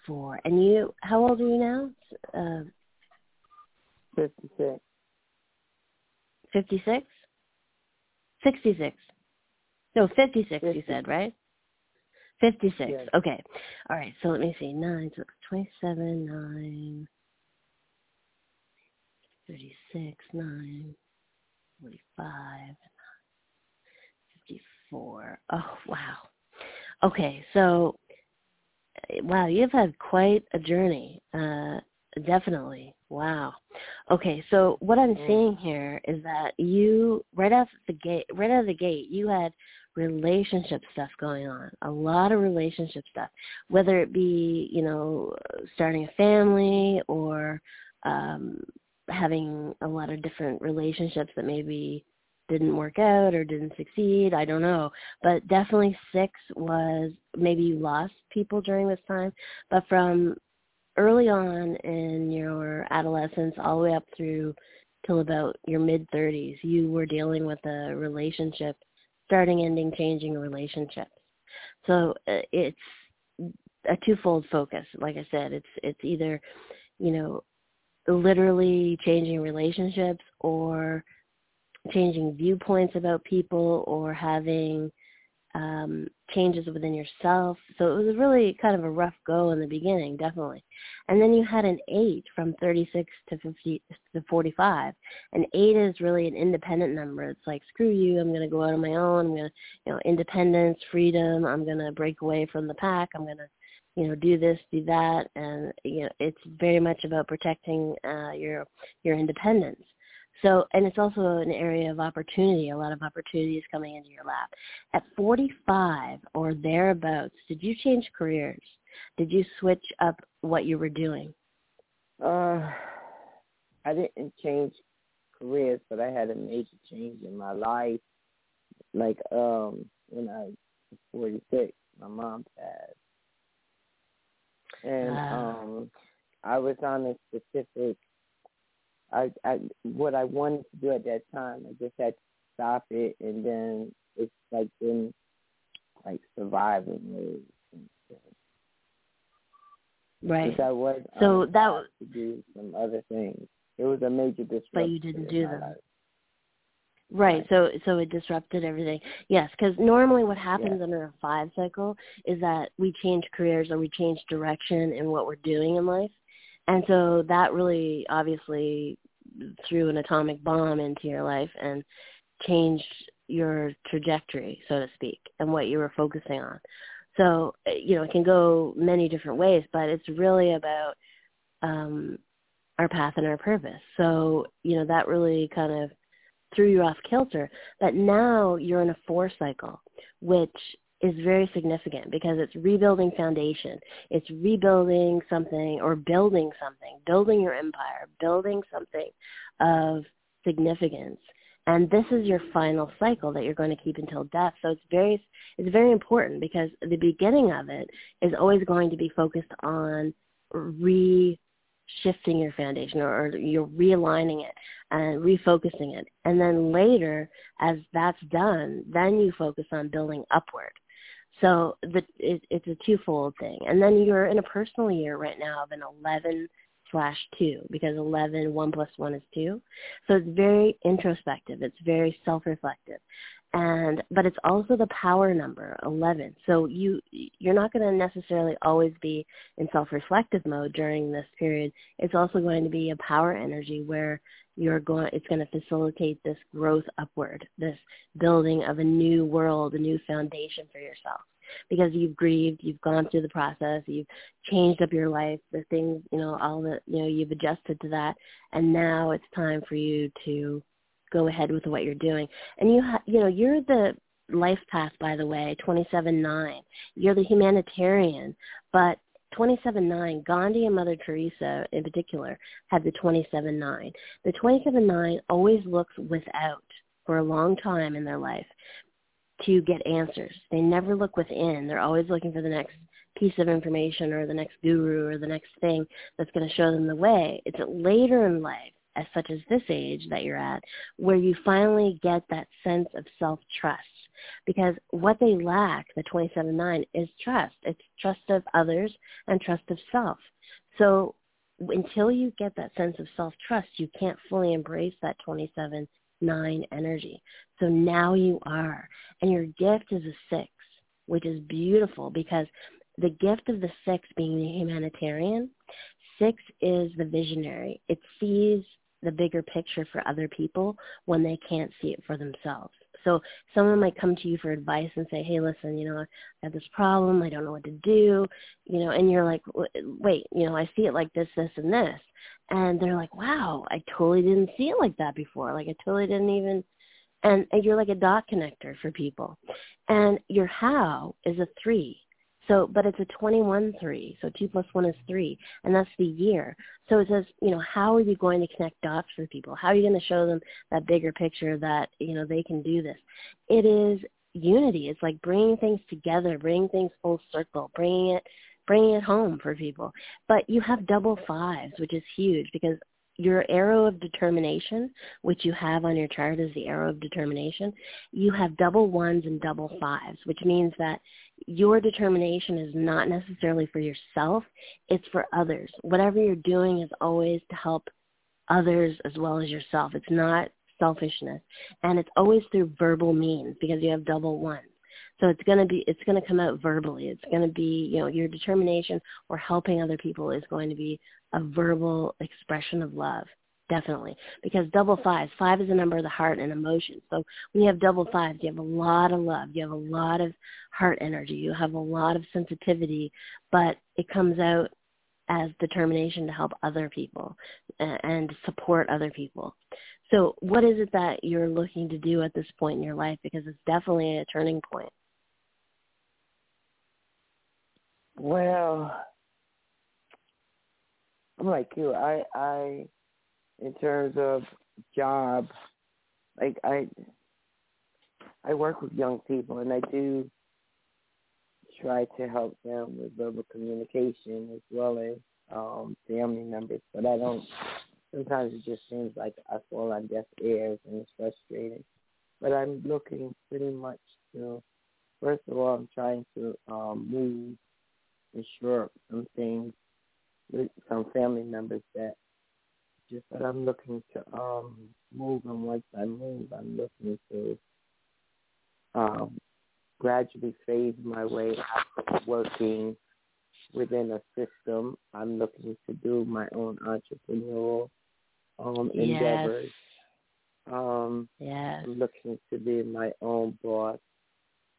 four. And you, how old are you now? Uh, 56. 56? 66. No, 56 50. you said, right? 56. Yes. Okay. All right, so let me see. 9, so 27, 9, 36, 9, 45, 54. Oh, wow. Okay, so, wow, you've had quite a journey. Uh, definitely. Wow. Okay, so what I'm Mm. seeing here is that you right off the gate, right out of the gate, you had relationship stuff going on. A lot of relationship stuff, whether it be you know starting a family or um, having a lot of different relationships that maybe didn't work out or didn't succeed. I don't know, but definitely six was maybe you lost people during this time, but from early on in your adolescence all the way up through till about your mid 30s you were dealing with a relationship starting ending changing relationships. So uh, it's a twofold focus. Like i said it's it's either you know literally changing relationships or changing viewpoints about people or having um, changes within yourself. So it was really kind of a rough go in the beginning, definitely. And then you had an eight from 36 to 50 to 45. An eight is really an independent number. It's like screw you, I'm going to go out on my own. I'm going to, you know, independence, freedom. I'm going to break away from the pack. I'm going to, you know, do this, do that, and you know, it's very much about protecting uh, your your independence. So, and it's also an area of opportunity, a lot of opportunities coming into your lap. At 45 or thereabouts, did you change careers? Did you switch up what you were doing? Uh, I didn't change careers, but I had a major change in my life. Like um, when I was 46, my mom passed, and Ah. um, I was on a specific. I, I what I wanted to do at that time, I just had to stop it, and then it's like been like surviving mode. Right. I was So on that was- to do some other things. It was a major disruption. But you didn't do them. life. Right. So so it disrupted everything. Yes, because normally what happens Yeah. under a five cycle is that we change careers or we change direction in what we're doing in life, and so that really obviously threw an atomic bomb into your life and changed your trajectory, so to speak, and what you were focusing on. So uh, you know it can go many different ways, but it's really about um, our path and our purpose. So you know that really kind of threw you off kilter. But now you're in a four cycle, which is very significant because it's rebuilding foundation. It's rebuilding something or building something, building your empire, building something of significance. And this is your final cycle that you're going to keep until death. So it's very it's very important because the beginning of it is always going to be focused on re shifting your foundation or, or you're realigning it and refocusing it. And then later, as that's done, then you focus on building upward. So the, it, it's a twofold thing. And then you're in a personal year right now of an 11 slash 2 because 11, 1 plus 1 is 2. So it's very introspective. It's very self-reflective. And but it's also the power number 11. So you you're not going to necessarily always be in self-reflective mode during this period. It's also going to be a power energy where you're going it's going to facilitate this growth upward, this building of a new world, a new foundation for yourself. Because you've grieved, you've gone through the process, you've changed up your life, the things, you know, all the, you know, you've adjusted to that, and now it's time for you to go ahead with what you're doing. And you ha- you know, you're the life path, by the way, 27-9. You're the humanitarian, but 27-9, Gandhi and Mother Teresa in particular had the 27-9. The 27-9 always looks without for a long time in their life to get answers. They never look within. They're always looking for the next piece of information or the next guru or the next thing that's going to show them the way. It's later in life, as such as this age that you're at, where you finally get that sense of self-trust. Because what they lack, the 27-9, is trust. It's trust of others and trust of self. So until you get that sense of self-trust, you can't fully embrace that 27 nine energy. So now you are. And your gift is a six, which is beautiful because the gift of the six being the humanitarian, six is the visionary. It sees the bigger picture for other people when they can't see it for themselves. So someone might come to you for advice and say, hey, listen, you know, I have this problem. I don't know what to do. You know, and you're like, wait, you know, I see it like this, this, and this and they're like, "Wow, I totally didn't see it like that before. Like I totally didn't even." And, and you're like a dot connector for people, and your how is a three. So, but it's a 21 three. So two plus one is three, and that's the year. So it says, you know, how are you going to connect dots for people? How are you going to show them that bigger picture that you know they can do this? It is unity. It's like bringing things together, bringing things full circle, bringing it bringing it home for people. But you have double fives, which is huge because your arrow of determination, which you have on your chart is the arrow of determination, you have double ones and double fives, which means that your determination is not necessarily for yourself, it's for others. Whatever you're doing is always to help others as well as yourself. It's not selfishness. And it's always through verbal means because you have double ones. So it's going to be, it's going to come out verbally. It's going to be, you know, your determination or helping other people is going to be a verbal expression of love. Definitely. Because double fives, five is a number of the heart and emotion. So when you have double fives, you have a lot of love. You have a lot of heart energy. You have a lot of sensitivity, but it comes out as determination to help other people and support other people. So what is it that you're looking to do at this point in your life? Because it's definitely a turning point. Well, I'm like you. I, I, in terms of job, like I, I work with young people, and I do try to help them with verbal communication as well as um, family members. But I don't. Sometimes it just seems like I fall on deaf ears, and it's frustrating. But I'm looking pretty much to. First of all, I'm trying to um, move ensure some things with some family members that just that I'm looking to um move and once I move I'm looking to um gradually phase my way out of working within a system. I'm looking to do my own entrepreneurial um yes. endeavors. Um yes. I'm looking to be my own boss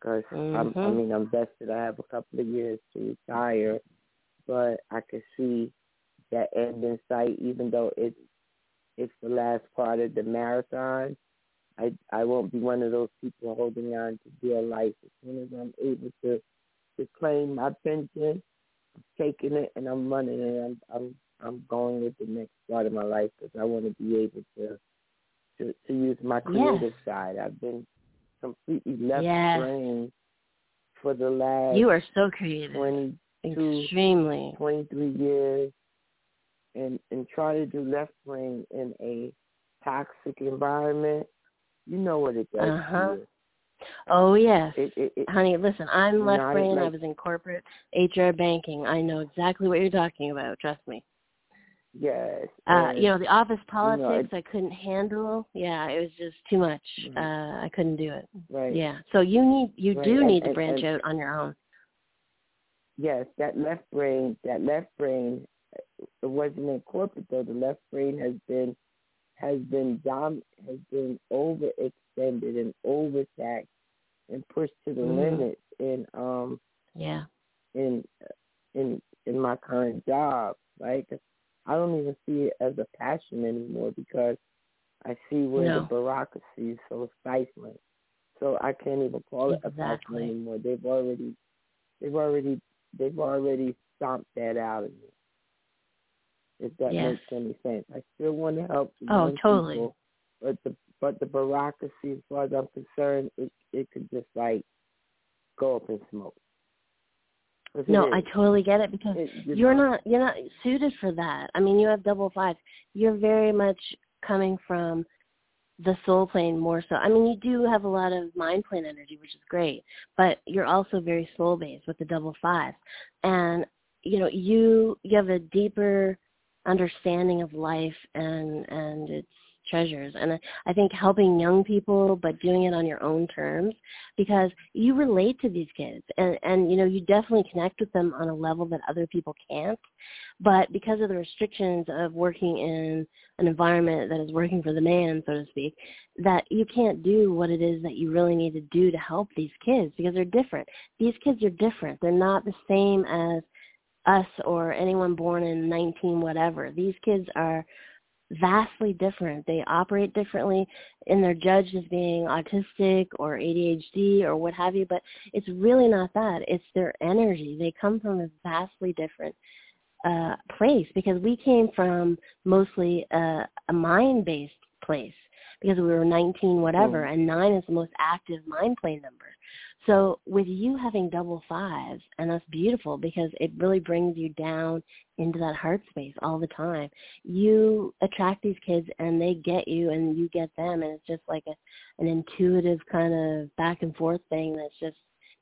because mm-hmm. I mean I'm vested. I have a couple of years to retire, but I can see that end in sight. Even though it's it's the last part of the marathon, I I won't be one of those people holding on to dear life. As soon as I'm able to to claim my pension, I'm taking it and I'm running it. I'm I'm I'm going with the next part of my life because I want to be able to to to use my creative yes. side. I've been completely left yes. brain for the last you are so creative 22, extremely 23 years and and try to do left brain in a toxic environment you know what it does uh-huh. Oh yes, it, it, it, honey. Listen, I'm left brain. Like, I was in corporate HR banking. I know exactly what you're talking about. Trust me. Yes. Uh, you know, the office politics you know, I couldn't handle. Yeah, it was just too much. Mm-hmm. Uh I couldn't do it. Right. Yeah. So you need you right. do and, need to and, branch and, out on your own. Yes, that left brain, that left brain it wasn't in corporate though. The left brain has been has been dom has been overextended and overtaxed and pushed to the mm. limits in um yeah in in in my current job. Like I don't even see it as a passion anymore because I see where no. the bureaucracy is so stifling. So I can't even call it a passion anymore. They've already, they've already, they've already stomped that out of me. If that yes. makes any sense, I still want to help. Oh, totally. People, but the but the bureaucracy, as far as I'm concerned, it it could just like go up in smoke. No, I totally get it because it, you're not you're not suited for that. I mean, you have double fives. You're very much coming from the soul plane more so. I mean, you do have a lot of mind plane energy, which is great, but you're also very soul based with the double five. And you know, you you have a deeper understanding of life and and its treasures. And I think helping young people, but doing it on your own terms, because you relate to these kids, and and you know you definitely connect with them on a level that other people can't. But because of the restrictions of working in an environment that is working for the man, so to speak, that you can't do what it is that you really need to do to help these kids because they're different. These kids are different. They're not the same as us or anyone born in 19 whatever. These kids are vastly different. They operate differently and they're judged as being autistic or ADHD or what have you, but it's really not that. It's their energy. They come from a vastly different uh, place because we came from mostly a, a mind-based place because we were 19 whatever mm. and 9 is the most active mind plane number. So with you having double fives, and that's beautiful because it really brings you down into that heart space all the time. You attract these kids and they get you and you get them and it's just like a, an intuitive kind of back and forth thing that's just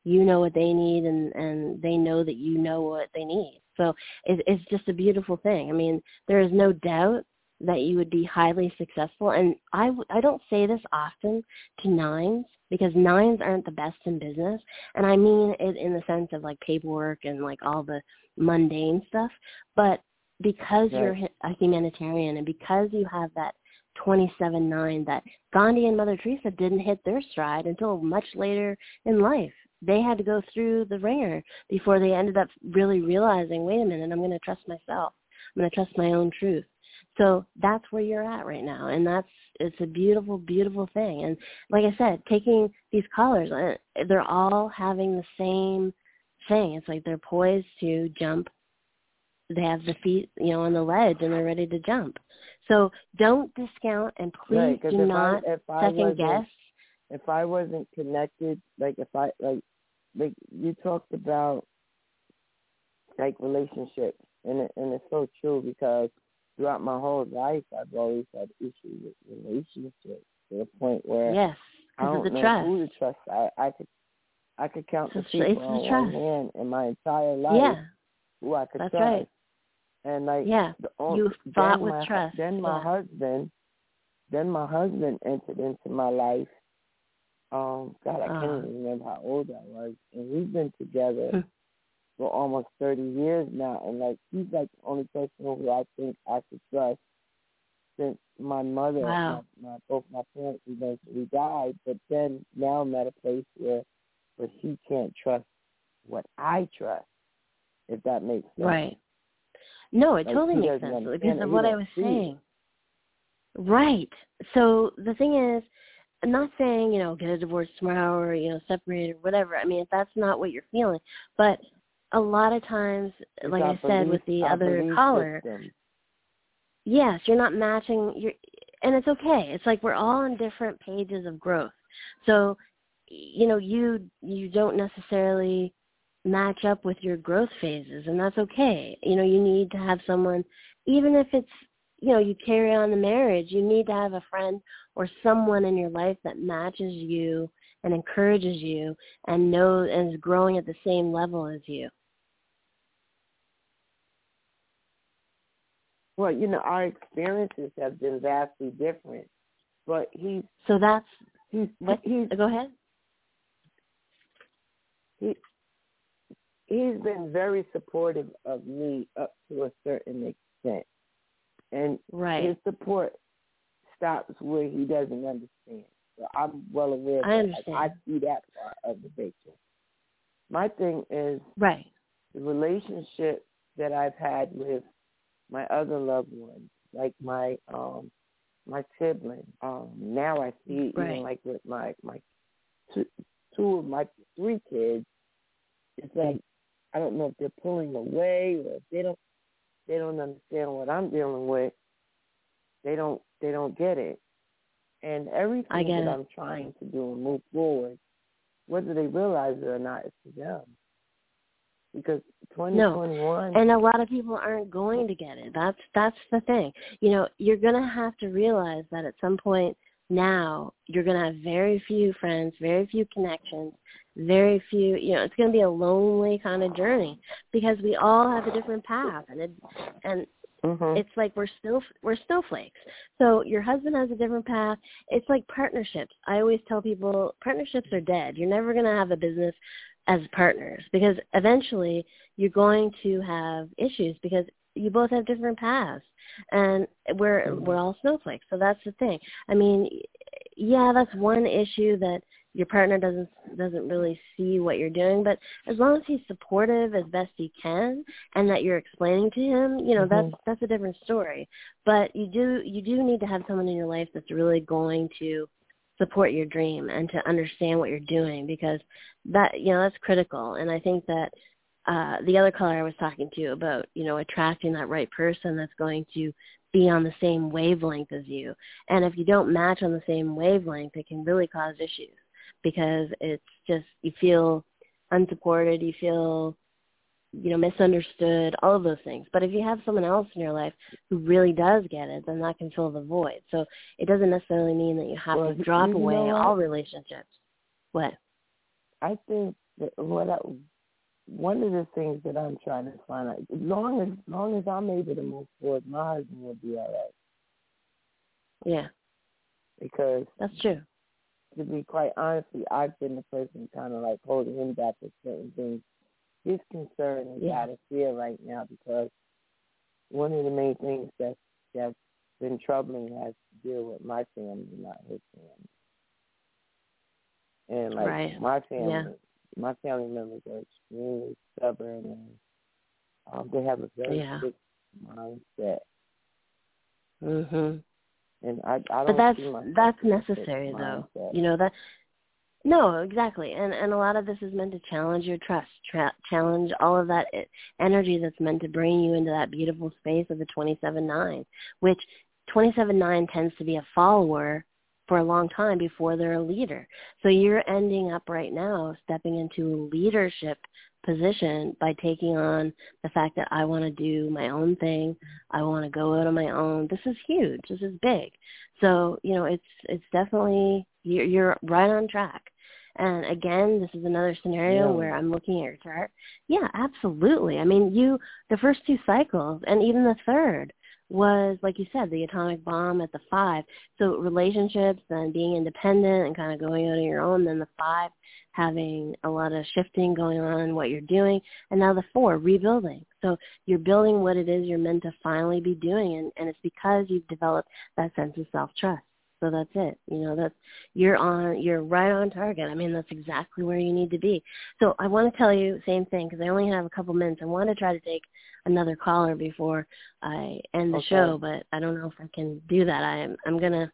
you know what they need and and they know that you know what they need. So it, it's just a beautiful thing. I mean, there is no doubt that you would be highly successful. And I, I don't say this often to nines because nines aren't the best in business. And I mean it in the sense of like paperwork and like all the mundane stuff. But because right. you're a humanitarian and because you have that 27-9 that Gandhi and Mother Teresa didn't hit their stride until much later in life. They had to go through the ringer before they ended up really realizing, wait a minute, I'm going to trust myself. I'm going to trust my own truth. So that's where you're at right now, and that's it's a beautiful, beautiful thing. And like I said, taking these callers, uh, they're all having the same thing. It's like they're poised to jump. They have the feet, you know, on the ledge, and they're ready to jump. So don't discount, and please right, do not I, second guess. If I wasn't connected, like if I like, like you talked about, like relationships, and it, and it's so true because throughout my whole life, I've always had issues with relationships to the point where yes, I don't the know trust. who to trust. I, I could I could count the people on one hand in my entire life yeah. who I could That's trust. Right. And like yeah, the only, you fought with my, trust. Then my yeah. husband, then my husband entered into my life. Um, God, I can't uh. even remember how old I was, and we've been together hmm for almost 30 years now, and like he's like the only person who I think I could trust since my mother, wow. my, my both my parents eventually died. But then now I'm at a place where, where he can't trust what I trust, if that makes sense. Right. No, it like, totally makes sense because of what I was saying. Right. So the thing is, I'm not saying, you know, get a divorce tomorrow or, you know, separate or whatever. I mean, if that's not what you're feeling. But a lot of times, it's like I belief, said with the other caller, system. yes, you're not matching. You're, and it's okay. It's like we're all on different pages of growth. So, you know, you you don't necessarily match up with your growth phases, and that's okay. You know, you need to have someone, even if it's you know you carry on the marriage, you need to have a friend or someone in your life that matches you and encourages you and knows and is growing at the same level as you. Well, you know, our experiences have been vastly different, but he's so that's he's what he's go ahead. He he's been very supportive of me up to a certain extent, and right. his support stops where he doesn't understand. So I'm well aware. I understand. I, I see that part of the picture. My thing is right the relationship that I've had with my other loved ones, like my um my sibling. Um now I see right. even like with my my two, two of my three kids, it's like I don't know if they're pulling away or if they don't they don't understand what I'm dealing with. They don't they don't get it. And everything that it. I'm trying to do and move forward, whether they realize it or not, it's for them. Because 2021 no. and a lot of people aren't going to get it. That's that's the thing. You know, you're going to have to realize that at some point now you're going to have very few friends, very few connections, very few, you know, it's going to be a lonely kind of journey because we all have a different path and it, and mm-hmm. it's like we're still we're snowflakes. So your husband has a different path. It's like partnerships. I always tell people partnerships are dead. You're never going to have a business as partners because eventually you're going to have issues because you both have different paths and we're mm-hmm. we're all snowflakes so that's the thing i mean yeah that's one issue that your partner doesn't doesn't really see what you're doing but as long as he's supportive as best he can and that you're explaining to him you know mm-hmm. that's that's a different story but you do you do need to have someone in your life that's really going to support your dream and to understand what you're doing because that you know that's critical. And i think that uh the other caller i was talking to about you know attracting that right person that's going to be on the same wavelength as you. And if you don't match on the same wavelength it can really cause issues because it's just you feel unsupported, you feel you know misunderstood, all of those things. But if you have someone else in your life who really does get it, then that can fill the void. So it doesn't necessarily mean that you have well, to drop away all relationships. What? I think that what I, one of the things that I'm trying to find out, as long as, as long as I'm able to move forward, my husband will be all right. Yeah. Because that's true to be quite honestly, I've been the person kind of like holding him back with certain things. His concern is yeah. out of fear right now because one of the main things that's that's been troubling has to deal with my family, not his family. And like right. my family, yeah. my family members are extremely stubborn and um, they have a very yeah. fixed mindset. Mhm. And I, I don't but that's that's necessary though. You know that. No, exactly, and and a lot of this is meant to challenge your trust, tra- challenge all of that energy that's meant to bring you into that beautiful space of the twenty seven nine, which twenty seven nine tends to be a follower for a long time before they're a leader. So you're ending up right now stepping into a leadership position by taking on the fact that I want to do my own thing. I want to go out on my own. This is huge. This is big. So, you know, it's it's definitely you're, you're right on track. And again, this is another scenario yeah. where I'm looking at your chart. Yeah, absolutely. I mean, you the first two cycles and even the third was like you said the atomic bomb at the five so relationships and being independent and kind of going out on your own then the five having a lot of shifting going on in what you're doing and now the four rebuilding so you're building what it is you're meant to finally be doing and, and it's because you've developed that sense of self trust so that's it. You know, that's you're on you're right on target. I mean, that's exactly where you need to be. So I want to tell you same thing because I only have a couple minutes. I want to try to take another caller before I end the okay. show, but I don't know if I can do that. I'm I'm gonna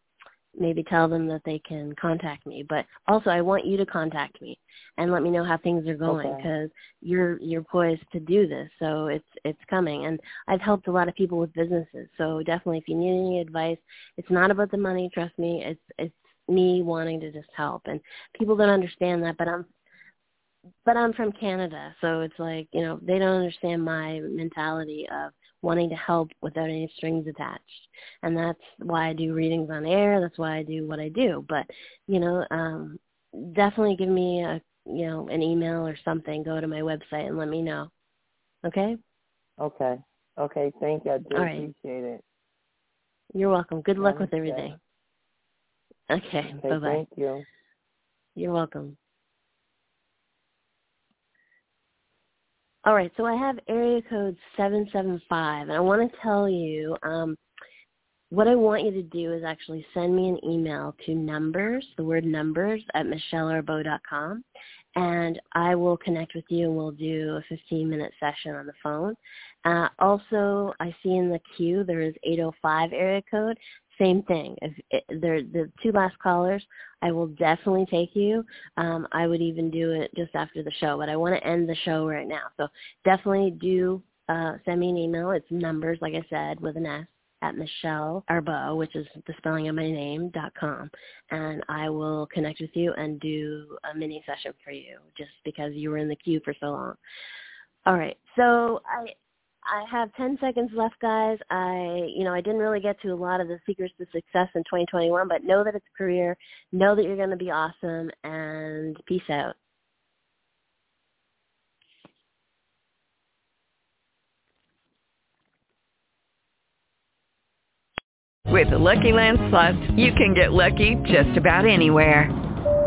maybe tell them that they can contact me. But also, I want you to contact me and let me know how things are going because okay. you're you're poised to do this. So it's it's coming, and I've helped a lot of people with businesses. So definitely, if you need any advice, it's not about the money. Trust me, it's it's me wanting to just help. And people don't understand that, but I'm but I'm from Canada, so it's like you know they don't understand my mentality of wanting to help without any strings attached. And that's why I do readings on air. That's why I do what I do. But, you know, um, definitely give me a, you know, an email or something. Go to my website and let me know. Okay? Okay. Okay. Thank you. I do right. appreciate it. You're welcome. Good luck with everything. Okay. okay Bye-bye. Thank you. You're welcome. All right, so I have area code 775, and I want to tell you um, what I want you to do is actually send me an email to numbers, the word numbers, at michellearbeau.com, and I will connect with you and we'll do a 15-minute session on the phone. Uh, also, I see in the queue there is 805 area code. Same thing. If they're the two last callers, I will definitely take you. Um, I would even do it just after the show, but I want to end the show right now. So definitely do uh, send me an email. It's numbers, like I said, with an S at Michelle Arbeau, which is the spelling of my name, dot com. And I will connect with you and do a mini session for you just because you were in the queue for so long. All right. So I I have 10 seconds left, guys. I, you know, I didn't really get to a lot of the secrets to success in 2021, but know that it's a career. Know that you're going to be awesome, and peace out. With the Lucky Land Slots, you can get lucky just about anywhere.